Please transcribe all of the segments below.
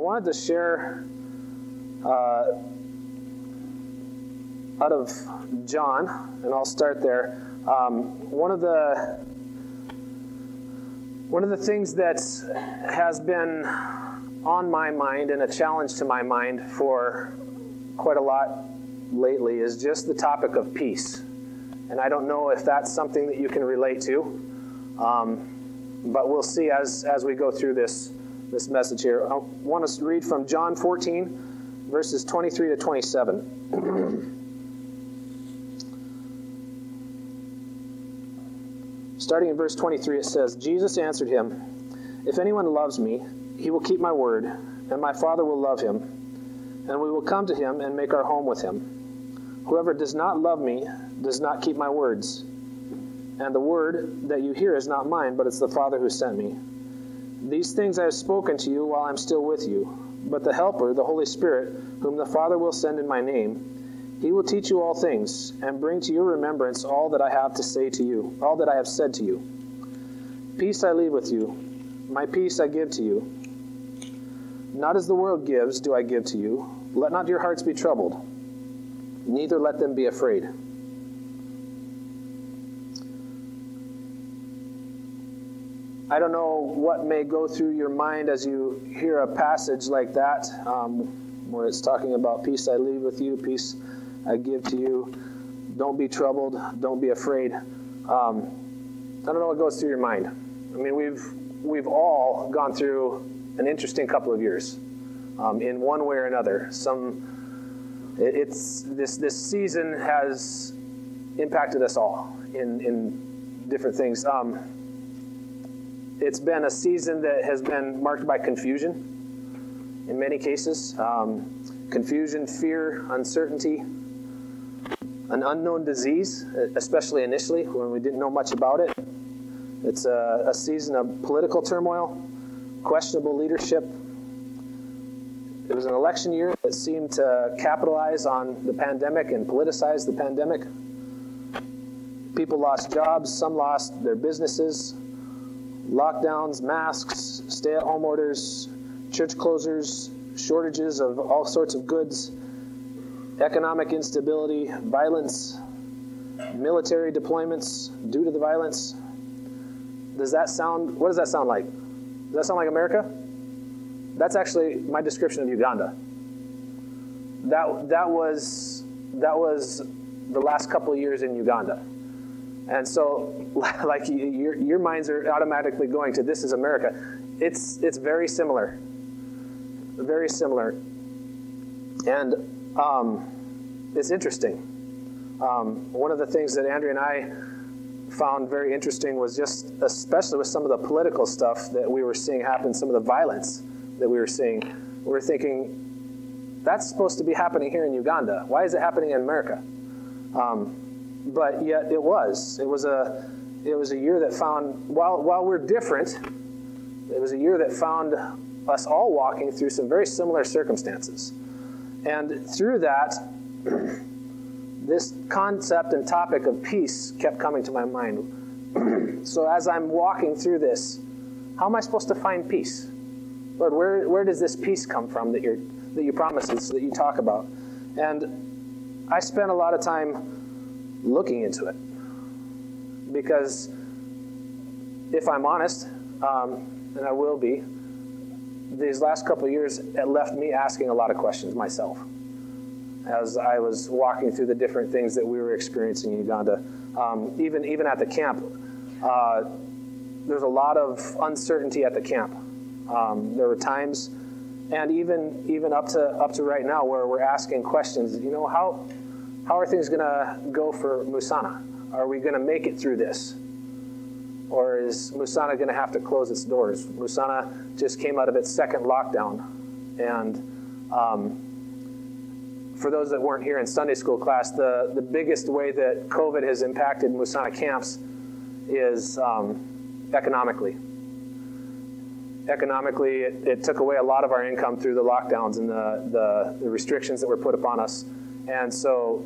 wanted to share uh, out of John, and I'll start there. Um, one of the one of the things that has been on my mind and a challenge to my mind for quite a lot lately is just the topic of peace. And I don't know if that's something that you can relate to, um, but we'll see as, as we go through this, this message here. I want us to read from John 14, verses 23 to 27. Starting in verse 23, it says, Jesus answered him, If anyone loves me, he will keep my word, and my Father will love him, and we will come to him and make our home with him. Whoever does not love me does not keep my words. And the word that you hear is not mine, but it's the Father who sent me. These things I have spoken to you while I'm still with you. But the Helper, the Holy Spirit, whom the Father will send in my name, he will teach you all things, and bring to your remembrance all that I have to say to you, all that I have said to you. Peace I leave with you, my peace I give to you. Not as the world gives, do I give to you. Let not your hearts be troubled, neither let them be afraid. I don't know what may go through your mind as you hear a passage like that, um, where it's talking about peace I leave with you, peace I give to you. Don't be troubled, don't be afraid. Um, I don't know what goes through your mind. I mean, we've we've all gone through an interesting couple of years, um, in one way or another. Some it, it's this this season has impacted us all in in different things. Um, it's been a season that has been marked by confusion in many cases. Um, confusion, fear, uncertainty, an unknown disease, especially initially when we didn't know much about it. It's a, a season of political turmoil, questionable leadership. It was an election year that seemed to capitalize on the pandemic and politicize the pandemic. People lost jobs, some lost their businesses, lockdowns, masks, stay at home orders, church closures, shortages of all sorts of goods, economic instability, violence, military deployments due to the violence. Does that sound, what does that sound like? Does that sound like America? That's actually my description of Uganda. That, that, was, that was the last couple years in Uganda. And so, like your, your minds are automatically going to this is America. It's, it's very similar. Very similar. And um, it's interesting. Um, one of the things that Andrea and I found very interesting was just, especially with some of the political stuff that we were seeing happen, some of the violence that we were seeing, we were thinking, that's supposed to be happening here in Uganda. Why is it happening in America? Um, but yet it was. It was a it was a year that found while while we're different, it was a year that found us all walking through some very similar circumstances. And through that, this concept and topic of peace kept coming to my mind. so as I'm walking through this, how am I supposed to find peace? Lord, where, where does this peace come from that, you that you promise us, that you talk about? And I spent a lot of time looking into it. Because if I'm honest, um, and I will be, these last couple years it left me asking a lot of questions myself as I was walking through the different things that we were experiencing in Uganda. Um, even even at the camp, uh, there's a lot of uncertainty at the camp. Um, there were times, and even even up to up to right now, where we're asking questions. You know how how are things going to go for Musana? Are we going to make it through this? Or is Musana going to have to close its doors? Musana just came out of its second lockdown. And um, for those that weren't here in Sunday school class, the, the biggest way that COVID has impacted Musana camps is um, economically. Economically, it, it, took away a lot of our income through the lockdowns and the, the, the restrictions that were put upon us. And so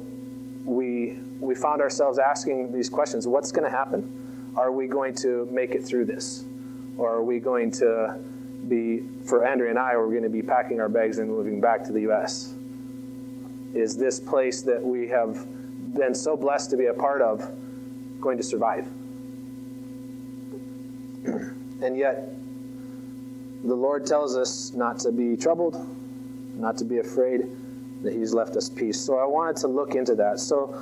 we, we found ourselves asking these questions what's going to happen? Are we going to make it through this? Or are we going to be, for Andrea and I, we're going to be packing our bags and moving back to the U.S. Is this place that we have been so blessed to be a part of going to survive? And yet, the Lord tells us not to be troubled, not to be afraid, that He's left us peace. So I wanted to look into that. So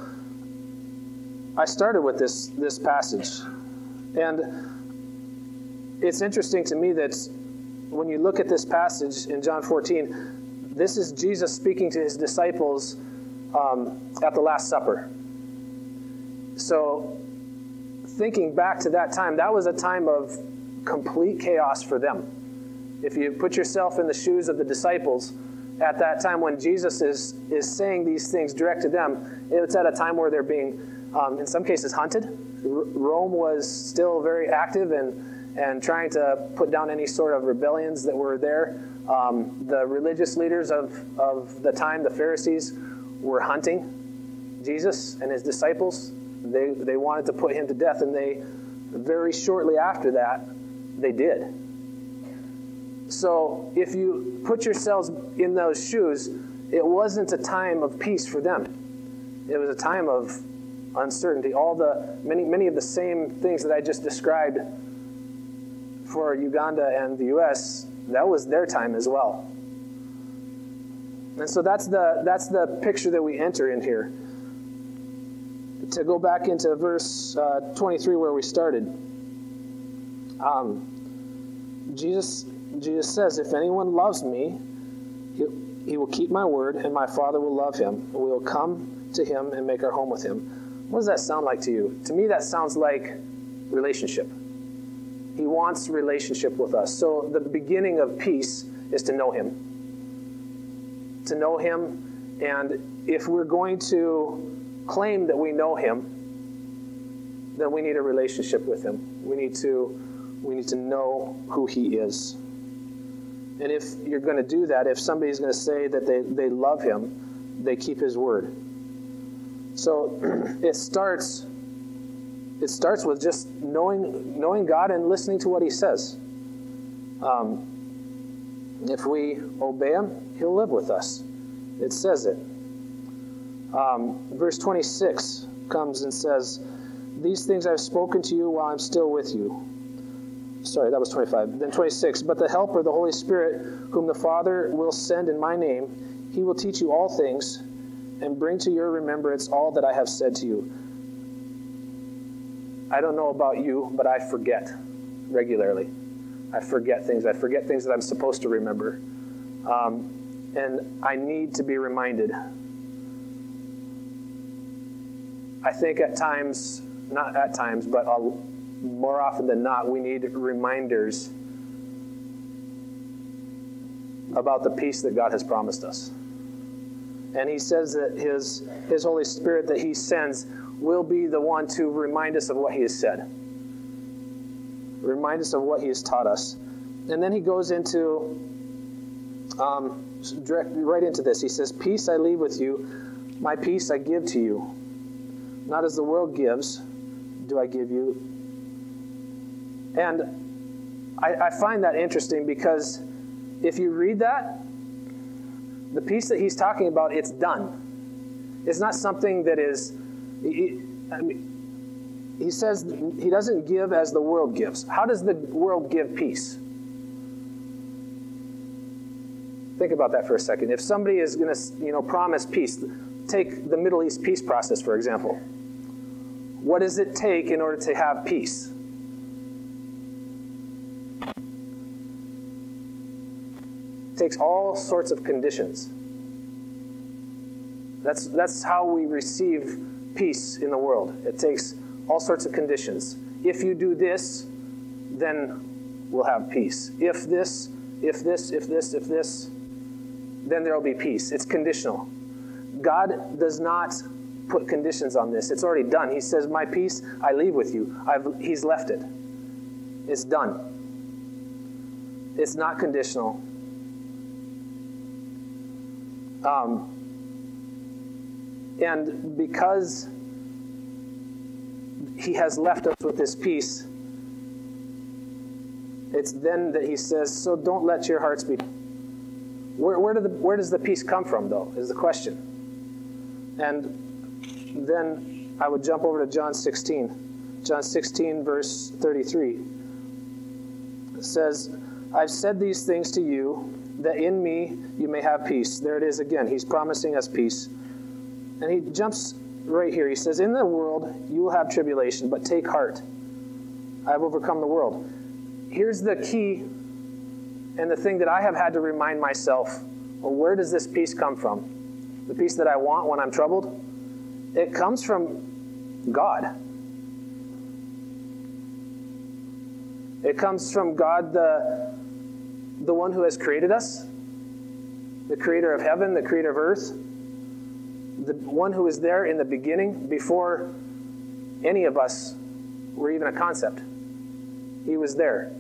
I started with this, this passage. And it's interesting to me that when you look at this passage in John 14, this is Jesus speaking to his disciples um, at the Last Supper. So, thinking back to that time, that was a time of complete chaos for them. If you put yourself in the shoes of the disciples at that time when Jesus is, is saying these things direct to them, it's at a time where they're being, um, in some cases, hunted. R- Rome was still very active and, and trying to put down any sort of rebellions that were there. Um, the religious leaders of, of the time, the Pharisees, were hunting Jesus and his disciples. They, they wanted to put him to death, and they, very shortly after that, they did. So if you put yourselves in those shoes, it wasn't a time of peace for them. It was a time of uncertainty. All the many many of the same things that I just described for Uganda and the US, that was their time as well. And so that's the that's the picture that we enter in here. To go back into verse uh, 23 where we started. Um, Jesus, Jesus says, If anyone loves me, he, he will keep my word, and my Father will love him. And we will come to him and make our home with him. What does that sound like to you? To me, that sounds like relationship. He wants relationship with us. So the beginning of peace is to know him. To know him, and if we're going to claim that we know him, then we need a relationship with him. We need to we need to know who He is. And if you're going to do that, if somebody's going to say that they, they love Him, they keep His word. So it starts it starts with just knowing knowing God and listening to what He says. Um, if we obey Him, He'll live with us. It says it. Um, verse 26 comes and says, These things I've spoken to you while I'm still with you sorry, that was 25. Then 26. But the Helper, the Holy Spirit, whom the Father will send in my name, he will teach you all things and bring to your remembrance all that I have said to you. I don't know about you, but I forget regularly. I forget things. I forget things that I'm supposed to remember. Um, and I need to be reminded. I think at times, not at times, but I'll, more often than not, we need reminders about the peace that God has promised us. And he says that his, his Holy Spirit that he sends will be the one to remind us of what he has said, remind us of what he has taught us. And then he goes into, um, direct, right into this. He says, Peace I leave with you, my peace I give to you. Not as the world gives, do I give you. And I, I find that interesting because if you read that, the peace that he's talking about, it's done. It's not something that is. He, I mean, he says he doesn't give as the world gives. How does the world give peace? Think about that for a second. If somebody is going to, you know, promise peace, take the Middle East peace process for example. What does it take in order to have peace? Takes all sorts of conditions. That's, that's how we receive peace in the world. It takes all sorts of conditions. If you do this, then we'll have peace. If this, if this, if this, if this, then there will be peace. It's conditional. God does not put conditions on this. It's already done. He says, My peace I leave with you. I've, he's left it. It's done. It's not conditional. Um, and because he has left us with this peace, it's then that he says, So don't let your hearts be. Where, where, do the, where does the peace come from, though, is the question. And then I would jump over to John 16. John 16, verse 33. It says, I've said these things to you that in me you may have peace. There it is again. He's promising us peace. And he jumps right here. He says, In the world you will have tribulation, but take heart. I have overcome the world. Here's the key and the thing that I have had to remind myself well, where does this peace come from? The peace that I want when I'm troubled? It comes from God. It comes from God, the, the one who has created us, the creator of heaven, the creator of earth, the one who was there in the beginning before any of us were even a concept. He was there.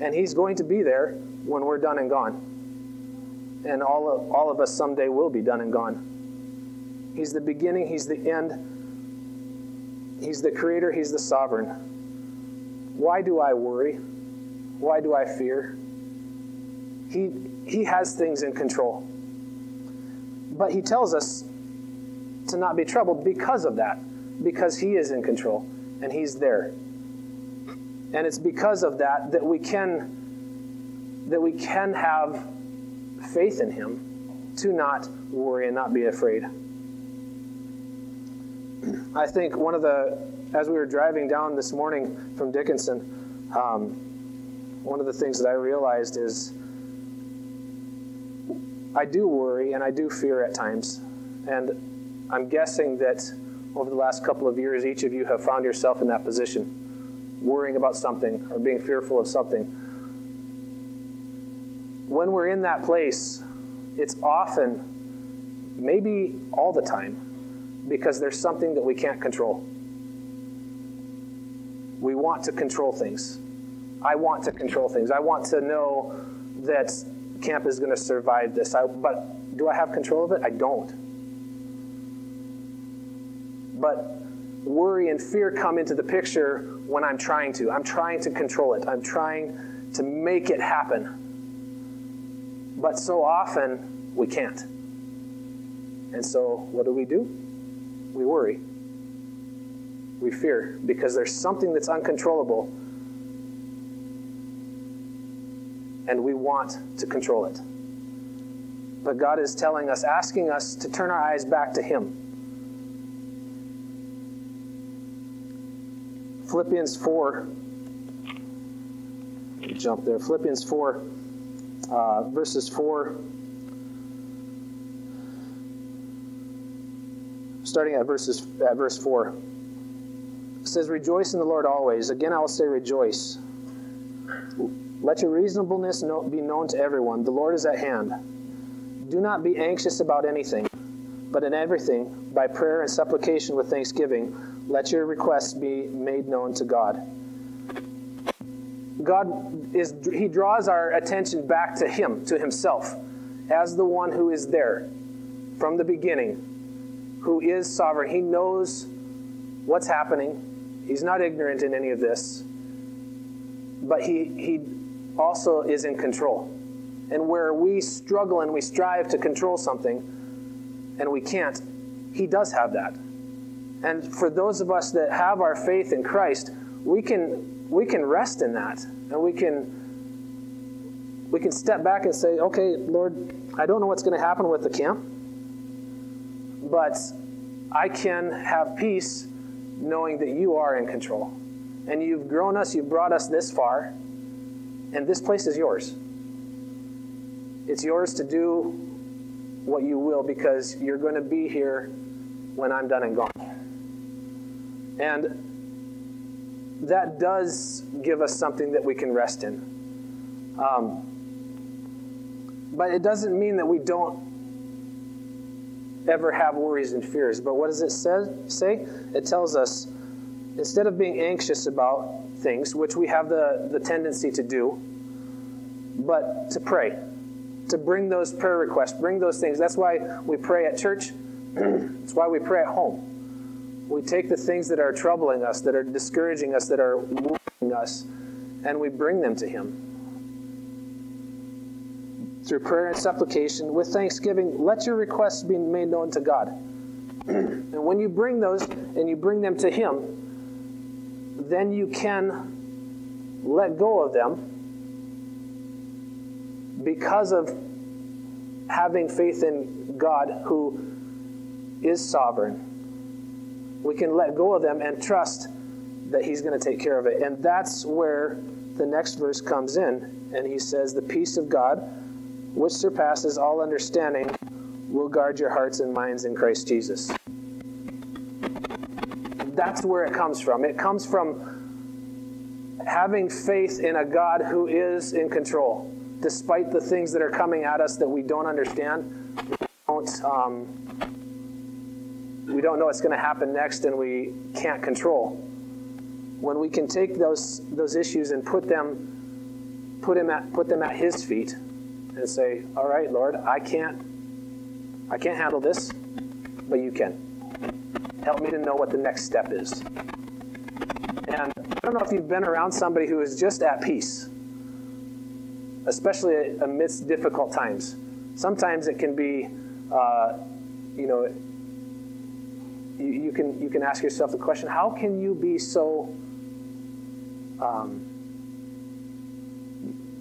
And He's going to be there when we're done and gone. And all of, all of us someday will be done and gone. He's the beginning, He's the end. He's the creator, He's the sovereign. Why do I worry? Why do I fear? He, he has things in control. But He tells us to not be troubled because of that, because He is in control and He's there. And it's because of that that we can that we can have faith in him to not worry and not be afraid. I think one of the as we were driving down this morning from Dickinson, um, one of the things that I realized is I do worry and I do fear at times. And I'm guessing that over the last couple of years, each of you have found yourself in that position worrying about something or being fearful of something. When we're in that place, it's often, maybe all the time, because there's something that we can't control. We want to control things. I want to control things. I want to know that camp is going to survive this. I, but do I have control of it? I don't. But worry and fear come into the picture when I'm trying to. I'm trying to control it, I'm trying to make it happen. But so often, we can't. And so, what do we do? We worry. We fear because there's something that's uncontrollable and we want to control it. But God is telling us, asking us to turn our eyes back to Him Philippians 4, jump there. Philippians 4, uh, verses 4, starting at verses at verse 4. It says, Rejoice in the Lord always. Again, I will say, Rejoice. Let your reasonableness be known to everyone. The Lord is at hand. Do not be anxious about anything, but in everything, by prayer and supplication with thanksgiving, let your requests be made known to God. God is, He draws our attention back to Him, to Himself, as the one who is there from the beginning, who is sovereign. He knows what's happening, He's not ignorant in any of this, but He, he also is in control. And where we struggle and we strive to control something and we can't, He does have that. And for those of us that have our faith in Christ, we can we can rest in that. And we can we can step back and say, "Okay, Lord, I don't know what's going to happen with the camp, but I can have peace knowing that you are in control. And you've grown us, you've brought us this far, and this place is yours. It's yours to do what you will because you're going to be here when I'm done and gone. And that does give us something that we can rest in. Um, but it doesn't mean that we don't ever have worries and fears. But what does it say? say? It tells us instead of being anxious about things, which we have the, the tendency to do, but to pray, to bring those prayer requests, bring those things. That's why we pray at church. That's why we pray at home we take the things that are troubling us, that are discouraging us, that are moving us, and we bring them to Him. through prayer and supplication with thanksgiving, let your requests be made known to God. and when you bring those and you bring them to Him, then you can let go of them because of having faith in God who is sovereign. We can let go of them and trust that He's going to take care of it. And that's where the next verse comes in. And He says, The peace of God, which surpasses all understanding, will guard your hearts and minds in Christ Jesus. That's where it comes from. It comes from having faith in a God who is in control despite the things that are coming at us that we don't understand, we don't, um, we don't know what's going to happen next and we can't control. When we can take those, those issues and put them, put, him at, put them at His feet and say, All right, Lord, I can't, I can't handle this, but you can. Help me to know what the next step is. And I don't know if you've been around somebody who is just at peace especially amidst difficult times. Sometimes it can be, uh, you know, you, you, can you can ask yourself the question: How can you be so, um,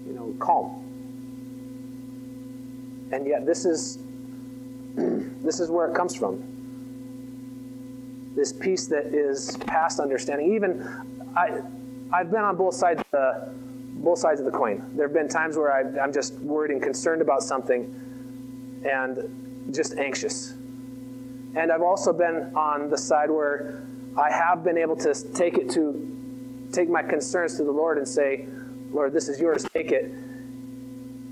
you know, calm? And yet, this is this is where it comes from. This peace that is past understanding. Even I, I've been on both sides of the both sides of the coin. There have been times where I, I'm just worried and concerned about something and just anxious. And I've also been on the side where I have been able to take it to take my concerns to the Lord and say, Lord, this is yours, take it.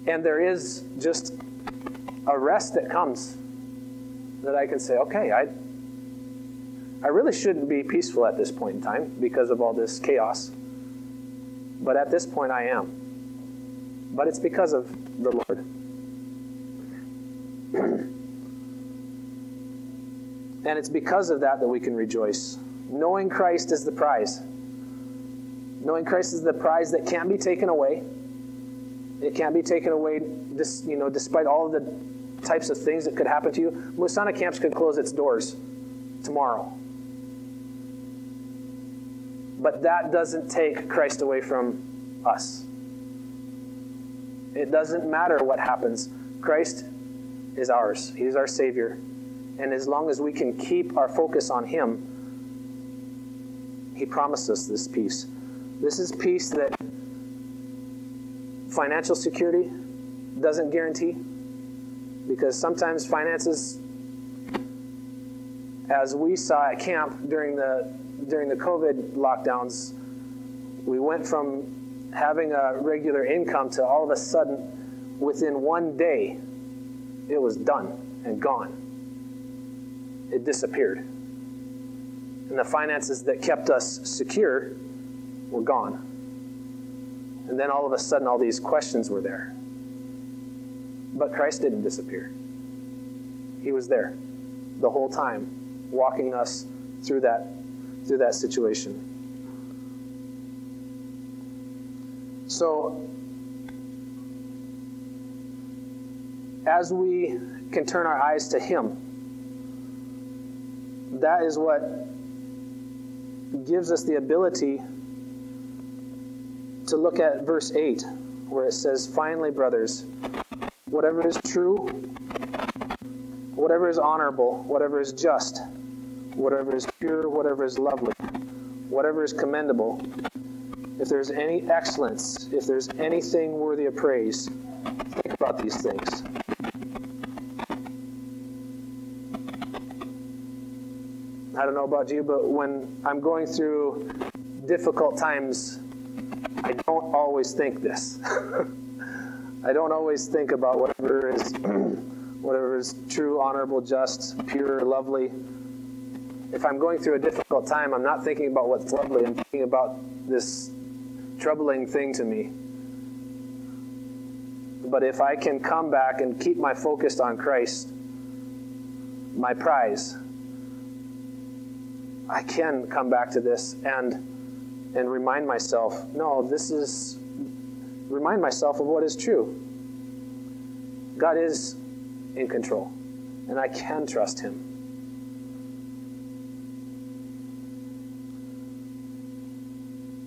And there is just a rest that comes that I can say, okay, I I really shouldn't be peaceful at this point in time because of all this chaos. But at this point, I am. But it's because of the Lord. and it's because of that that we can rejoice. Knowing Christ is the prize. Knowing Christ is the prize that can't be taken away. It can't be taken away, you know, despite all the types of things that could happen to you. Musana Camps could close its doors tomorrow. But that doesn't take Christ away from us. It doesn't matter what happens. Christ is ours. He's our Savior. And as long as we can keep our focus on Him, He promised us this peace. This is peace that financial security doesn't guarantee because sometimes finances as we saw at camp during the during the COVID lockdowns, we went from having a regular income to all of a sudden, within one day, it was done and gone. It disappeared. And the finances that kept us secure were gone. And then all of a sudden, all these questions were there. But Christ didn't disappear, He was there the whole time, walking us through that through that situation. So, as we can turn our eyes to Him, that is what gives us the ability to look at verse 8, where it says, Finally, brothers, whatever is true, whatever is honorable, whatever is just, whatever is pure, whatever is lovely, whatever is commendable, if there's any excellence, if there's anything worthy of praise, think about these things. I don't know about you, but when I'm going through difficult times, I don't always think this. I don't always think about whatever is whatever is true, honorable, just, pure, lovely if I'm going through a difficult time, I'm not thinking about what's lovely. I'm thinking about this troubling thing to me. But if I can come back and keep my focus on Christ, my prize, I can come back to this and and remind myself, no, this is remind myself of what is true. God is in control, and I can trust Him.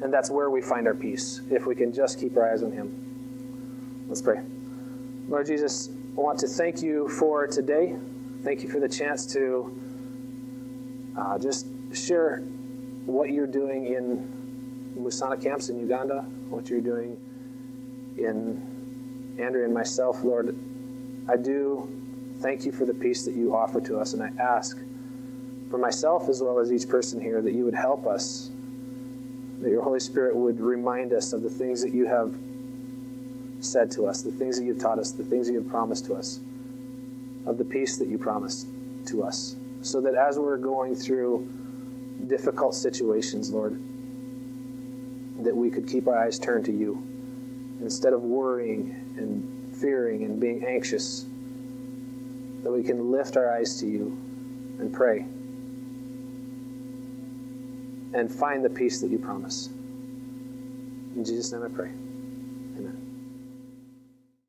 And that's where we find our peace, if we can just keep our eyes on Him. Let's pray. Lord Jesus, I want to thank you for today. Thank you for the chance to uh, just share what you're doing in Musana camps in Uganda, what you're doing in Andrea and myself, Lord. I do thank you for the peace that you offer to us, and I ask for myself as well as each person here that you would help us that your Holy Spirit would remind us of the things that you have said to us, the things that you've taught us, the things that you've promised to us, of the peace that you promised to us. So that as we're going through difficult situations, Lord, that we could keep our eyes turned to you instead of worrying and fearing and being anxious, that we can lift our eyes to you and pray and find the peace that you promise. In Jesus' name I pray.